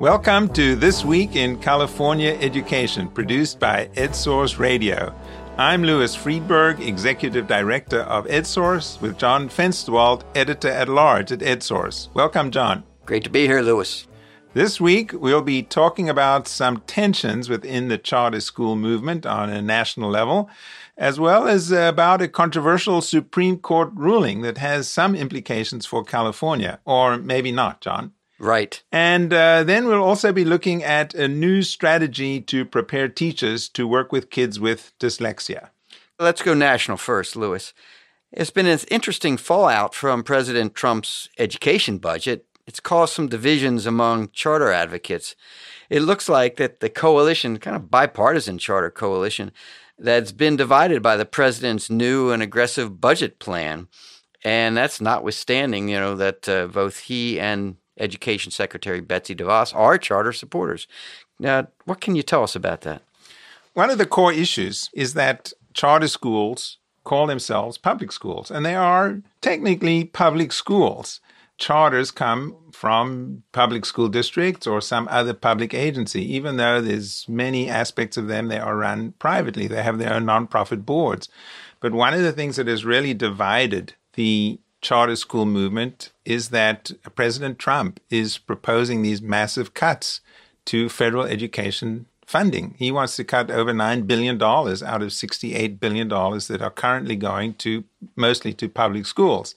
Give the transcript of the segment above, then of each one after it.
Welcome to This Week in California Education, produced by EdSource Radio. I'm Louis Freedberg, Executive Director of EdSource, with John Fensterwald, Editor at Large at EdSource. Welcome, John. Great to be here, Louis. This week, we'll be talking about some tensions within the charter school movement on a national level, as well as about a controversial Supreme Court ruling that has some implications for California, or maybe not, John. Right. And uh, then we'll also be looking at a new strategy to prepare teachers to work with kids with dyslexia. Let's go national first, Louis. It's been an interesting fallout from President Trump's education budget. It's caused some divisions among charter advocates. It looks like that the coalition, kind of bipartisan charter coalition, that's been divided by the president's new and aggressive budget plan. And that's notwithstanding, you know, that uh, both he and Education Secretary Betsy DeVos are charter supporters. Now, what can you tell us about that? One of the core issues is that charter schools call themselves public schools, and they are technically public schools. Charters come from public school districts or some other public agency, even though there's many aspects of them they are run privately. They have their own nonprofit boards. But one of the things that has really divided the charter school movement is that President Trump is proposing these massive cuts to federal education funding. He wants to cut over $9 billion out of $68 billion that are currently going to mostly to public schools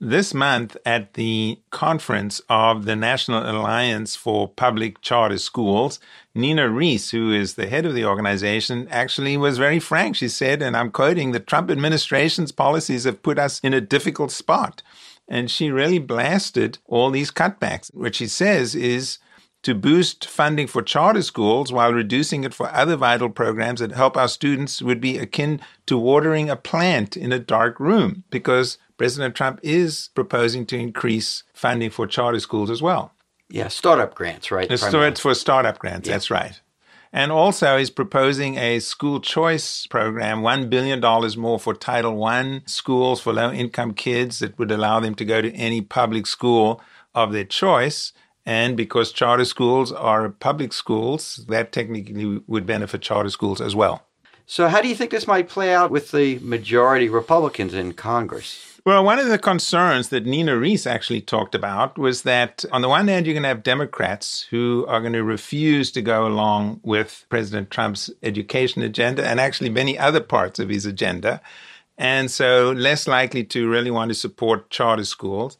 this month at the conference of the National Alliance for Public Charter Schools, Nina Rees, who is the head of the organization, actually was very frank. She said, and I'm quoting, the Trump administration's policies have put us in a difficult spot. And she really blasted all these cutbacks. What she says is, to boost funding for charter schools while reducing it for other vital programs that help our students would be akin to watering a plant in a dark room because President Trump is proposing to increase funding for charter schools as well. Yeah, startup grants, right? It's for startup grants, yeah. that's right. And also, he's proposing a school choice program, $1 billion more for Title I schools for low income kids that would allow them to go to any public school of their choice. And because charter schools are public schools, that technically would benefit charter schools as well. So, how do you think this might play out with the majority Republicans in Congress? Well, one of the concerns that Nina Rees actually talked about was that on the one hand, you're going to have Democrats who are going to refuse to go along with President Trump's education agenda and actually many other parts of his agenda. And so less likely to really want to support charter schools.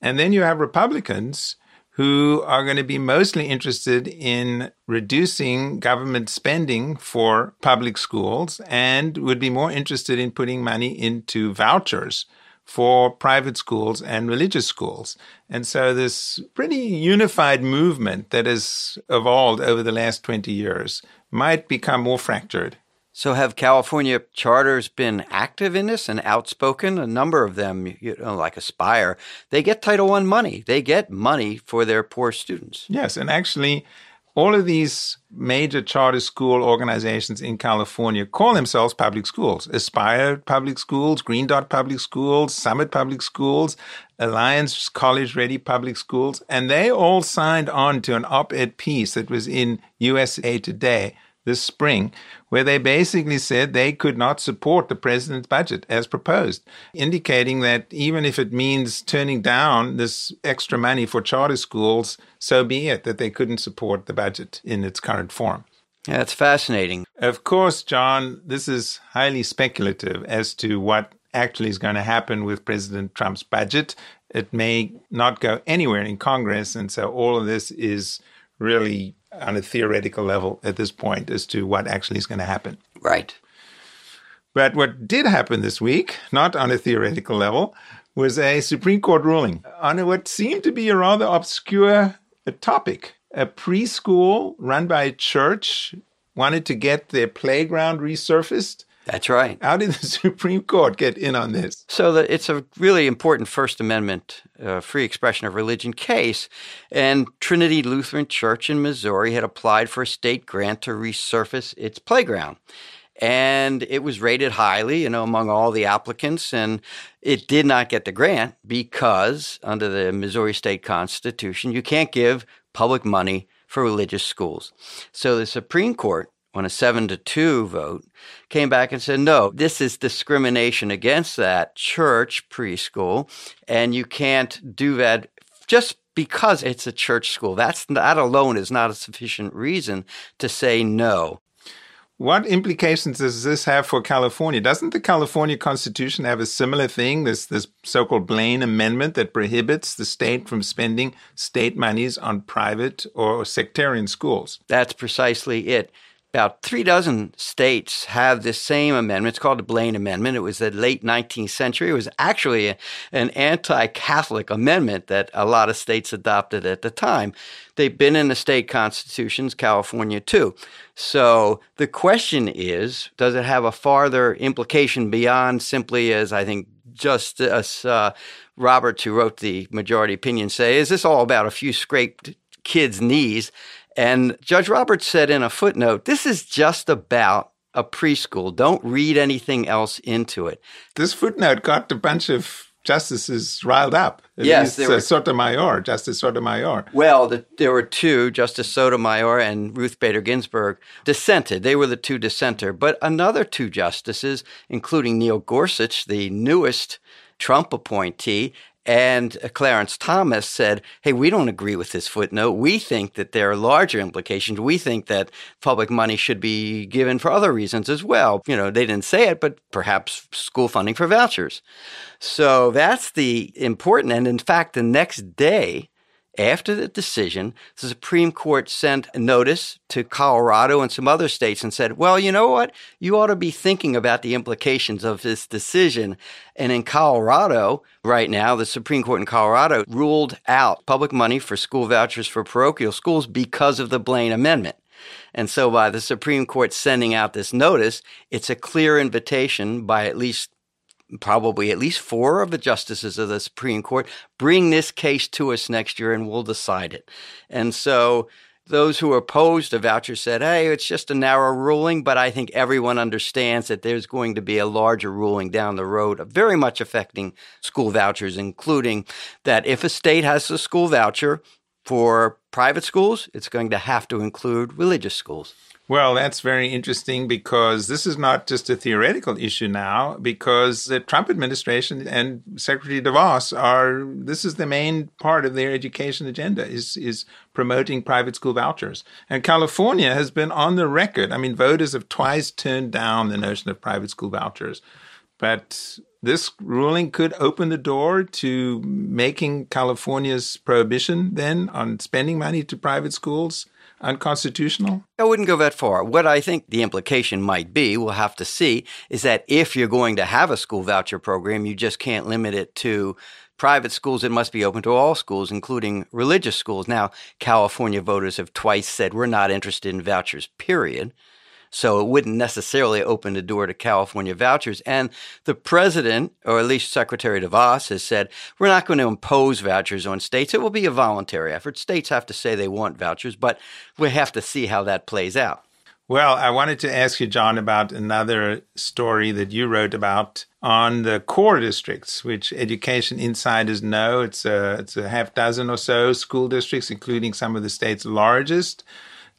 And then you have Republicans who are going to be mostly interested in reducing government spending for public schools and would be more interested in putting money into vouchers for private schools and religious schools. And so this pretty unified movement that has evolved over the last 20 years might become more fractured. So have California charters been active in this and outspoken? A number of them, you know, like Aspire, they get Title I money. They get money for their poor students. Yes, and actually all of these major charter school organizations in California call themselves public schools. Aspire Public Schools, Green Dot Public Schools, Summit Public Schools, Alliance College Ready Public Schools, and they all signed on to an op-ed piece that was in USA Today this spring, where they basically said they could not support the president's budget as proposed, indicating that even if it means turning down this extra money for charter schools, so be it, that they couldn't support the budget in its current form. Yeah, it's fascinating. Of course, John, this is highly speculative as to what actually is going to happen with President Trump's budget. It may not go anywhere in Congress, and so all of this is really on a theoretical level at this point as to what actually is going to happen. Right. But what did happen this week, not on a theoretical level, was a Supreme Court ruling on what seemed to be a rather obscure topic. A preschool run by a church wanted to get their playground resurfaced that's right. How did the Supreme Court get in on this? So the, it's a really important First Amendment uh, free expression of religion case. And Trinity Lutheran Church in Missouri had applied for a state grant to resurface its playground. And it was rated highly, you know, among all the applicants. And it did not get the grant because under the Missouri State Constitution, you can't give public money for religious schools. So the Supreme Court on a seven to two vote, came back and said, no, this is discrimination against that church preschool, and you can't do that just because it's a church school. That's that alone is not a sufficient reason to say no. What implications does this have for California? Doesn't the California Constitution have a similar thing, this this so-called Blaine Amendment that prohibits the state from spending state monies on private or sectarian schools? That's precisely it about three dozen states have this same amendment. It's called the Blaine Amendment. It was the late 19th century. It was actually a, an anti Catholic amendment that a lot of states adopted at the time. They've been in the state constitutions, California too. So the question is does it have a farther implication beyond simply, as I think Justice uh, Roberts, who wrote the majority opinion, say, is this all about a few scraped kids' knees? And Judge Roberts said in a footnote, this is just about a preschool. Don't read anything else into it. This footnote got a bunch of justices riled up. At yes, there uh, Sotomayor, Justice Sotomayor. Well, the, there were two, Justice Sotomayor and Ruth Bader Ginsburg, dissented. They were the two dissenter. But another two justices, including Neil Gorsuch, the newest Trump appointee, and uh, Clarence Thomas said, Hey, we don't agree with this footnote. We think that there are larger implications. We think that public money should be given for other reasons as well. You know, they didn't say it, but perhaps school funding for vouchers. So that's the important. And in fact, the next day, after the decision, the Supreme Court sent a notice to Colorado and some other states and said, well, you know what? You ought to be thinking about the implications of this decision. And in Colorado, right now, the Supreme Court in Colorado ruled out public money for school vouchers for parochial schools because of the Blaine Amendment. And so, by the Supreme Court sending out this notice, it's a clear invitation by at least probably at least four of the justices of the Supreme Court bring this case to us next year and we'll decide it. And so those who opposed the voucher said, hey, it's just a narrow ruling, but I think everyone understands that there's going to be a larger ruling down the road, very much affecting school vouchers, including that if a state has a school voucher for private schools, it's going to have to include religious schools. Well, that's very interesting because this is not just a theoretical issue now, because the Trump administration and Secretary DeVos are this is the main part of their education agenda is is promoting private school vouchers. And California has been on the record. I mean, voters have twice turned down the notion of private school vouchers. But this ruling could open the door to making California's prohibition then on spending money to private schools unconstitutional? I wouldn't go that far. What I think the implication might be, we'll have to see, is that if you're going to have a school voucher program, you just can't limit it to private schools. It must be open to all schools, including religious schools. Now, California voters have twice said we're not interested in vouchers, period. So it wouldn't necessarily open the door to California vouchers. And the president, or at least Secretary DeVos, has said, we're not going to impose vouchers on states. It will be a voluntary effort. States have to say they want vouchers, but we have to see how that plays out. Well, I wanted to ask you, John, about another story that you wrote about on the core districts, which Education Insiders know. It's a, it's a half dozen or so school districts, including some of the state's largest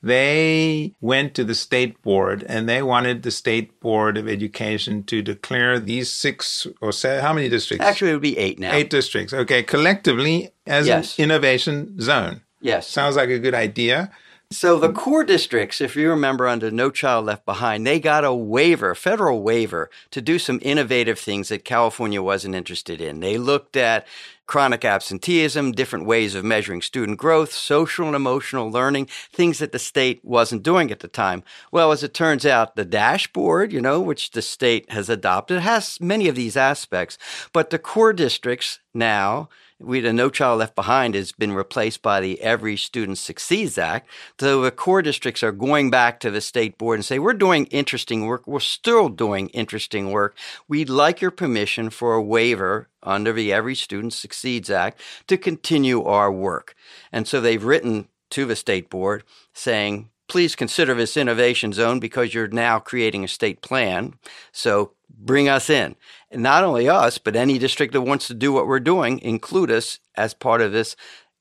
they went to the state board and they wanted the state board of education to declare these six or seven, how many districts? Actually, it would be eight now. Eight districts. Okay, collectively as yes. an innovation zone. Yes. Sounds like a good idea. So the core districts, if you remember under No Child Left Behind, they got a waiver, federal waiver, to do some innovative things that California wasn't interested in. They looked at chronic absenteeism, different ways of measuring student growth, social and emotional learning, things that the state wasn't doing at the time. Well, as it turns out, the dashboard, you know, which the state has adopted, has many of these aspects. But the core districts now, we the No Child Left Behind has been replaced by the Every Student Succeeds Act. So the core districts are going back to the state board and say, we're doing interesting work. We're still doing interesting work. We'd like your permission for a waiver under the Every Student Succeeds Act to continue our work. And so they've written to the state board saying, please consider this innovation zone because you're now creating a state plan. So bring us in. Not only us, but any district that wants to do what we're doing, include us as part of this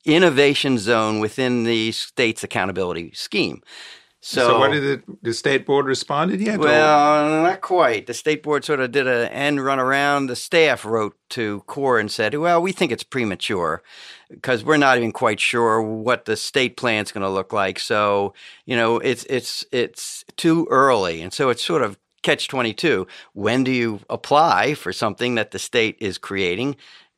innovation zone within the state's accountability scheme. So, so what did the, the, state board responded yet? Well, or? not quite. The state board sort of did an end run around. The staff wrote to CORE and said, well, we think it's premature because we're not even quite sure what the state plan is going to look like. So, you know, it's, it's, it's too early. And so it's sort of catch 22. When do you apply for something that the state is creating?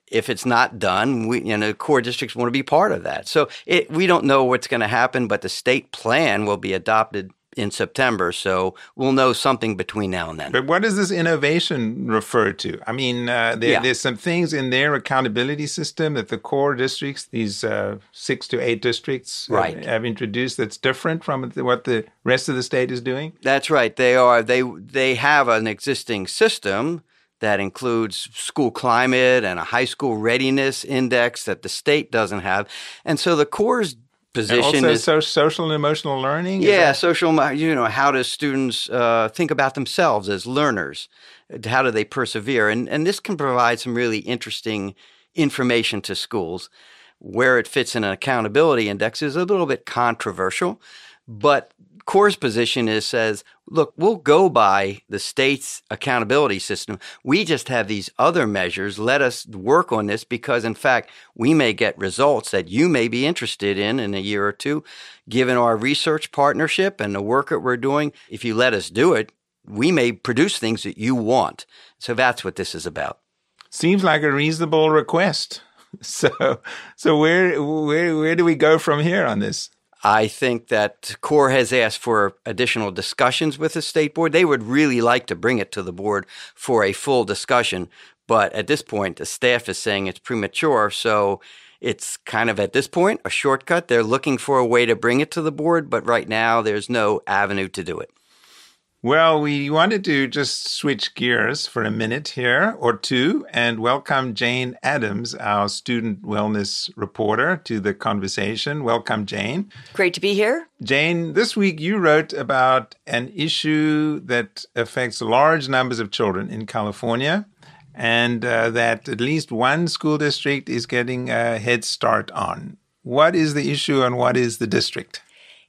if it's not done, we, you know, core districts want to be part of that. So it, we don't know what's going to happen, but the state plan will be adopted in September. So we'll know something between now and then. But what does this innovation refer to? I mean, uh, there, yeah. there's some things in their accountability system that the core districts, these uh, six to eight districts, right. have, have introduced that's different from what the rest of the state is doing. That's right. They are. They they have an existing system that includes school climate and a high school readiness index that the state doesn't have. And so the core's position and is so social and emotional learning. Yeah, social. You know, how do students uh, think about themselves as learners? How do they persevere? And and this can provide some really interesting information to schools. Where it fits in an accountability index is a little bit controversial, but Core's position is says, look, we'll go by the state's accountability system. We just have these other measures. Let us work on this because, in fact, we may get results that you may be interested in in a year or two. Given our research partnership and the work that we're doing, if you let us do it, we may produce things that you want. So that's what this is about. Seems like a reasonable request. So, so where where where do we go from here on this? I think that CORE has asked for additional discussions with the state board. They would really like to bring it to the board for a full discussion, but at this point, the staff is saying it's premature. So it's kind of at this point a shortcut. They're looking for a way to bring it to the board, but right now there's no avenue to do it. Well, we wanted to just switch gears for a minute here or two and welcome Jane Adams, our student wellness reporter, to the conversation. Welcome, Jane. Great to be here. Jane, this week you wrote about an issue that affects large numbers of children in California and uh, that at least one school district is getting a head start on. What is the issue and what is the district?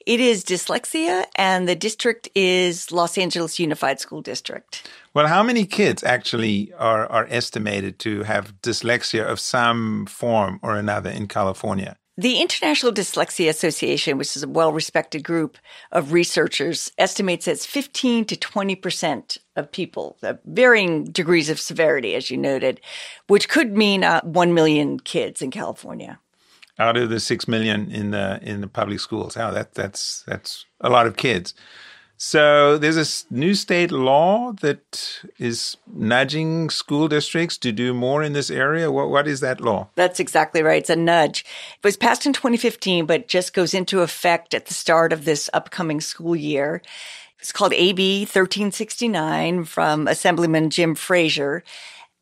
It is dyslexia, and the district is Los Angeles Unified School District. Well, how many kids actually are, are estimated to have dyslexia of some form or another in California? The International Dyslexia Association, which is a well respected group of researchers, estimates it's 15 to 20% of people, varying degrees of severity, as you noted, which could mean uh, 1 million kids in California out of the six million in the in the public schools. Oh, that that's that's a lot of kids. So there's a new state law that is nudging school districts to do more in this area. What what is that law? That's exactly right. It's a nudge. It was passed in 2015, but just goes into effect at the start of this upcoming school year. It's called AB 1369 from Assemblyman Jim Frazier.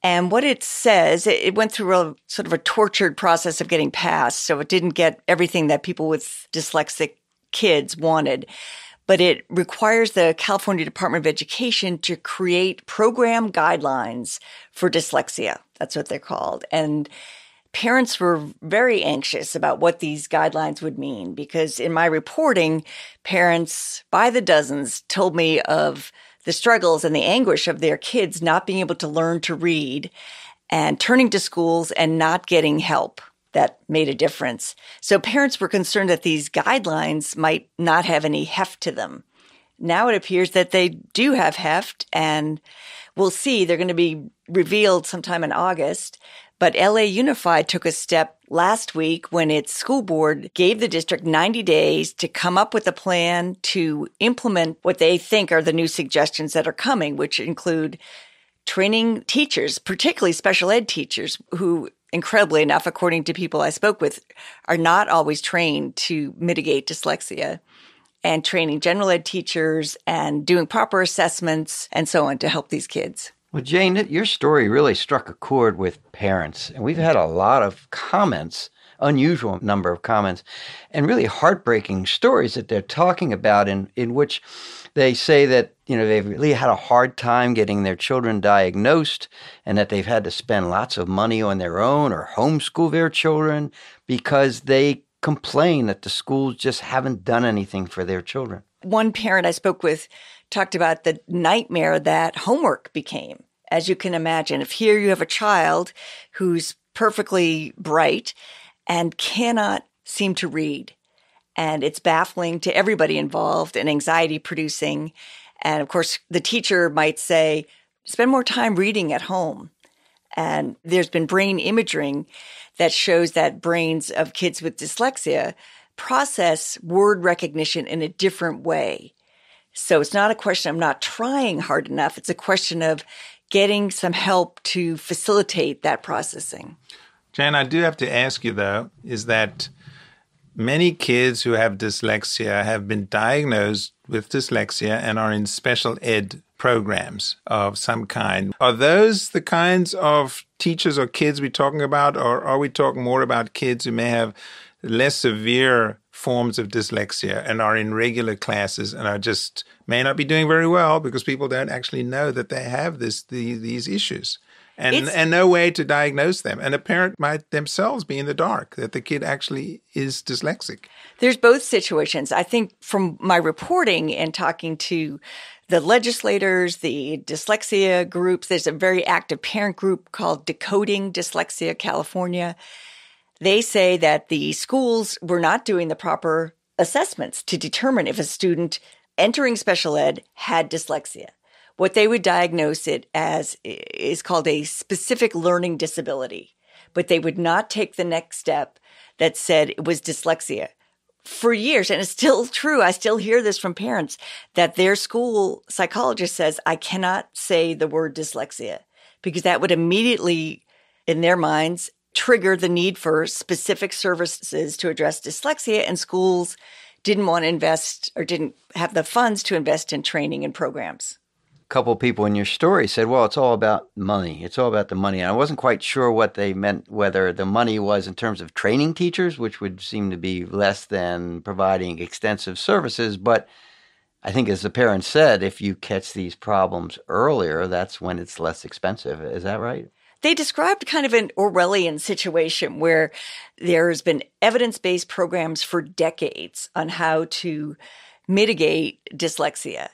And what it says, it went through a sort of a tortured process of getting passed. So it didn't get everything that people with dyslexic kids wanted. But it requires the California Department of Education to create program guidelines for dyslexia. That's what they're called. And parents were very anxious about what these guidelines would mean because in my reporting, parents by the dozens told me of the struggles and the anguish of their kids not being able to learn to read and turning to schools and not getting help that made a difference. So parents were concerned that these guidelines might not have any heft to them. Now it appears that they do have heft and we'll see. They're going to be revealed sometime in August. But LA Unified took a step last week when its school board gave the district 90 days to come up with a plan to implement what they think are the new suggestions that are coming, which include training teachers, particularly special ed teachers who incredibly enough, according to people I spoke with, are not always trained to mitigate dyslexia and training general ed teachers and doing proper assessments and so on to help these kids. Well, Jane, your story really struck a chord with parents, and we've had a lot of comments unusual number of comments and really heartbreaking stories that they're talking about in, in which they say that you know they've really had a hard time getting their children diagnosed and that they've had to spend lots of money on their own or homeschool their children because they complain that the schools just haven't done anything for their children. One parent I spoke with talked about the nightmare that homework became. As you can imagine, if here you have a child who's perfectly bright and cannot seem to read, and it's baffling to everybody involved and anxiety producing. And of course, the teacher might say, spend more time reading at home. And there's been brain imaging that shows that brains of kids with dyslexia process word recognition in a different way. So it's not a question of not trying hard enough. It's a question of getting some help to facilitate that processing. Jan, I do have to ask you though, is that many kids who have dyslexia have been diagnosed with dyslexia and are in special ed programs of some kind. Are those the kinds of teachers or kids we're talking about, or are we talking more about kids who may have less severe forms of dyslexia and are in regular classes and are just may not be doing very well because people don't actually know that they have this the, these issues. And and no way to diagnose them. And a parent might themselves be in the dark that the kid actually is dyslexic. There's both situations. I think from my reporting and talking to the legislators the dyslexia groups there's a very active parent group called decoding dyslexia california they say that the schools were not doing the proper assessments to determine if a student entering special ed had dyslexia. What they would diagnose it as is called a specific learning disability, but they would not take the next step that said it was dyslexia. For years, and it's still true, I still hear this from parents that their school psychologist says, I cannot say the word dyslexia because that would immediately, in their minds, trigger the need for specific services to address dyslexia, and schools didn't want to invest or didn't have the funds to invest in training and programs. A couple people in your story said, well, it's all about money. It's all about the money. And I wasn't quite sure what they meant, whether the money was in terms of training teachers, which would seem to be less than providing extensive services. But I think, as the parents said, if you catch these problems earlier, that's when it's less expensive. Is that right? They described kind of an Orwellian situation where there's been evidence based programs for decades on how to mitigate dyslexia.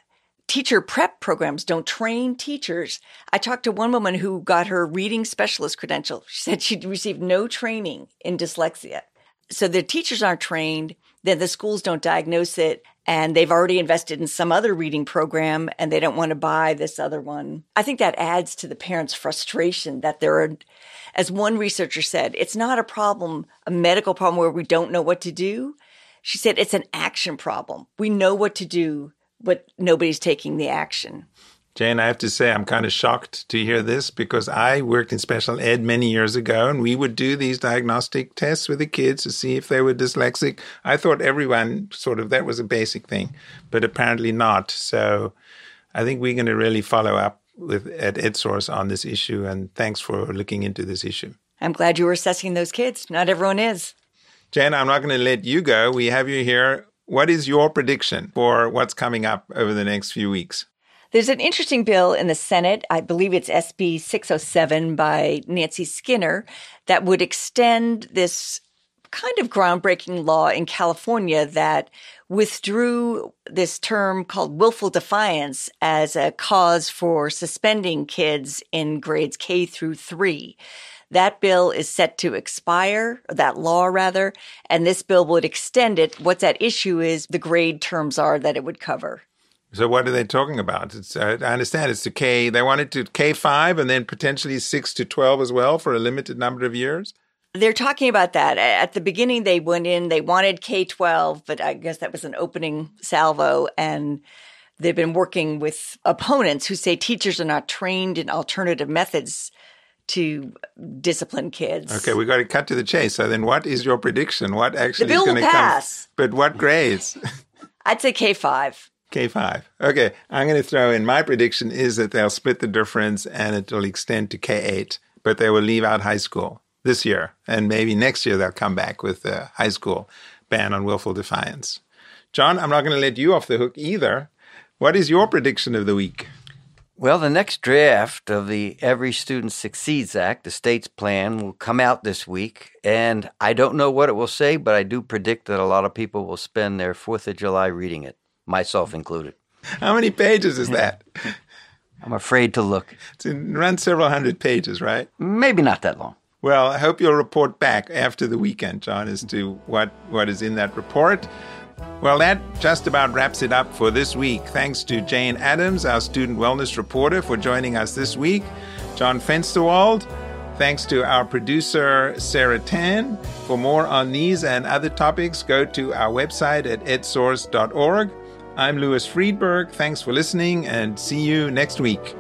Teacher prep programs don't train teachers. I talked to one woman who got her reading specialist credential. She said she'd received no training in dyslexia. So the teachers aren't trained, then the schools don't diagnose it, and they've already invested in some other reading program and they don't want to buy this other one. I think that adds to the parents' frustration that there are, as one researcher said, it's not a problem, a medical problem where we don't know what to do. She said it's an action problem. We know what to do, but nobody's taking the action. Jane, I have to say, I'm kind of shocked to hear this because I worked in special ed many years ago and we would do these diagnostic tests with the kids to see if they were dyslexic. I thought everyone sort of that was a basic thing, but apparently not. So I think we're going to really follow up with at EdSource on this issue. And thanks for looking into this issue. I'm glad you were assessing those kids. Not everyone is. Jane, I'm not going to let you go. We have you here. What is your prediction for what's coming up over the next few weeks? There's an interesting bill in the Senate, I believe it's SB 607 by Nancy Skinner, that would extend this kind of groundbreaking law in California that withdrew this term called willful defiance as a cause for suspending kids in grades K through three. That bill is set to expire, that law rather, and this bill would extend it. What that issue is, the grade terms are that it would cover. So what are they talking about? It's, uh, I understand it's to K. They wanted to K five and then potentially six to twelve as well for a limited number of years. They're talking about that. At the beginning, they went in. They wanted K twelve, but I guess that was an opening salvo, and they've been working with opponents who say teachers are not trained in alternative methods to discipline kids. Okay, we got to cut to the chase. So then, what is your prediction? What actually the bill is going to come? But what grades? I'd say K five. K5. Okay, I'm going to throw in my prediction is that they'll split the difference and it will extend to K8, but they will leave out high school. this year, and maybe next year they'll come back with the high school ban on willful defiance. John, I'm not going to let you off the hook either. What is your prediction of the week? Well, the next draft of the Every Student Succeeds Act, the state's plan, will come out this week. And I don't know what it will say, but I do predict that a lot of people will spend their 4th of July reading it, myself included. How many pages is that? I'm afraid to look. It's around several hundred pages, right? Maybe not that long. Well, I hope you'll report back after the weekend, John, as to what, what is in that report. Well, that just about wraps it up for this week. Thanks to Jane Adams, our student wellness reporter, for joining us this week. John Fensterwald. Thanks to our producer, Sarah Tan. For more on these and other topics, go to our website at edsource.org. I'm Louis Freedberg. Thanks for listening and see you next week.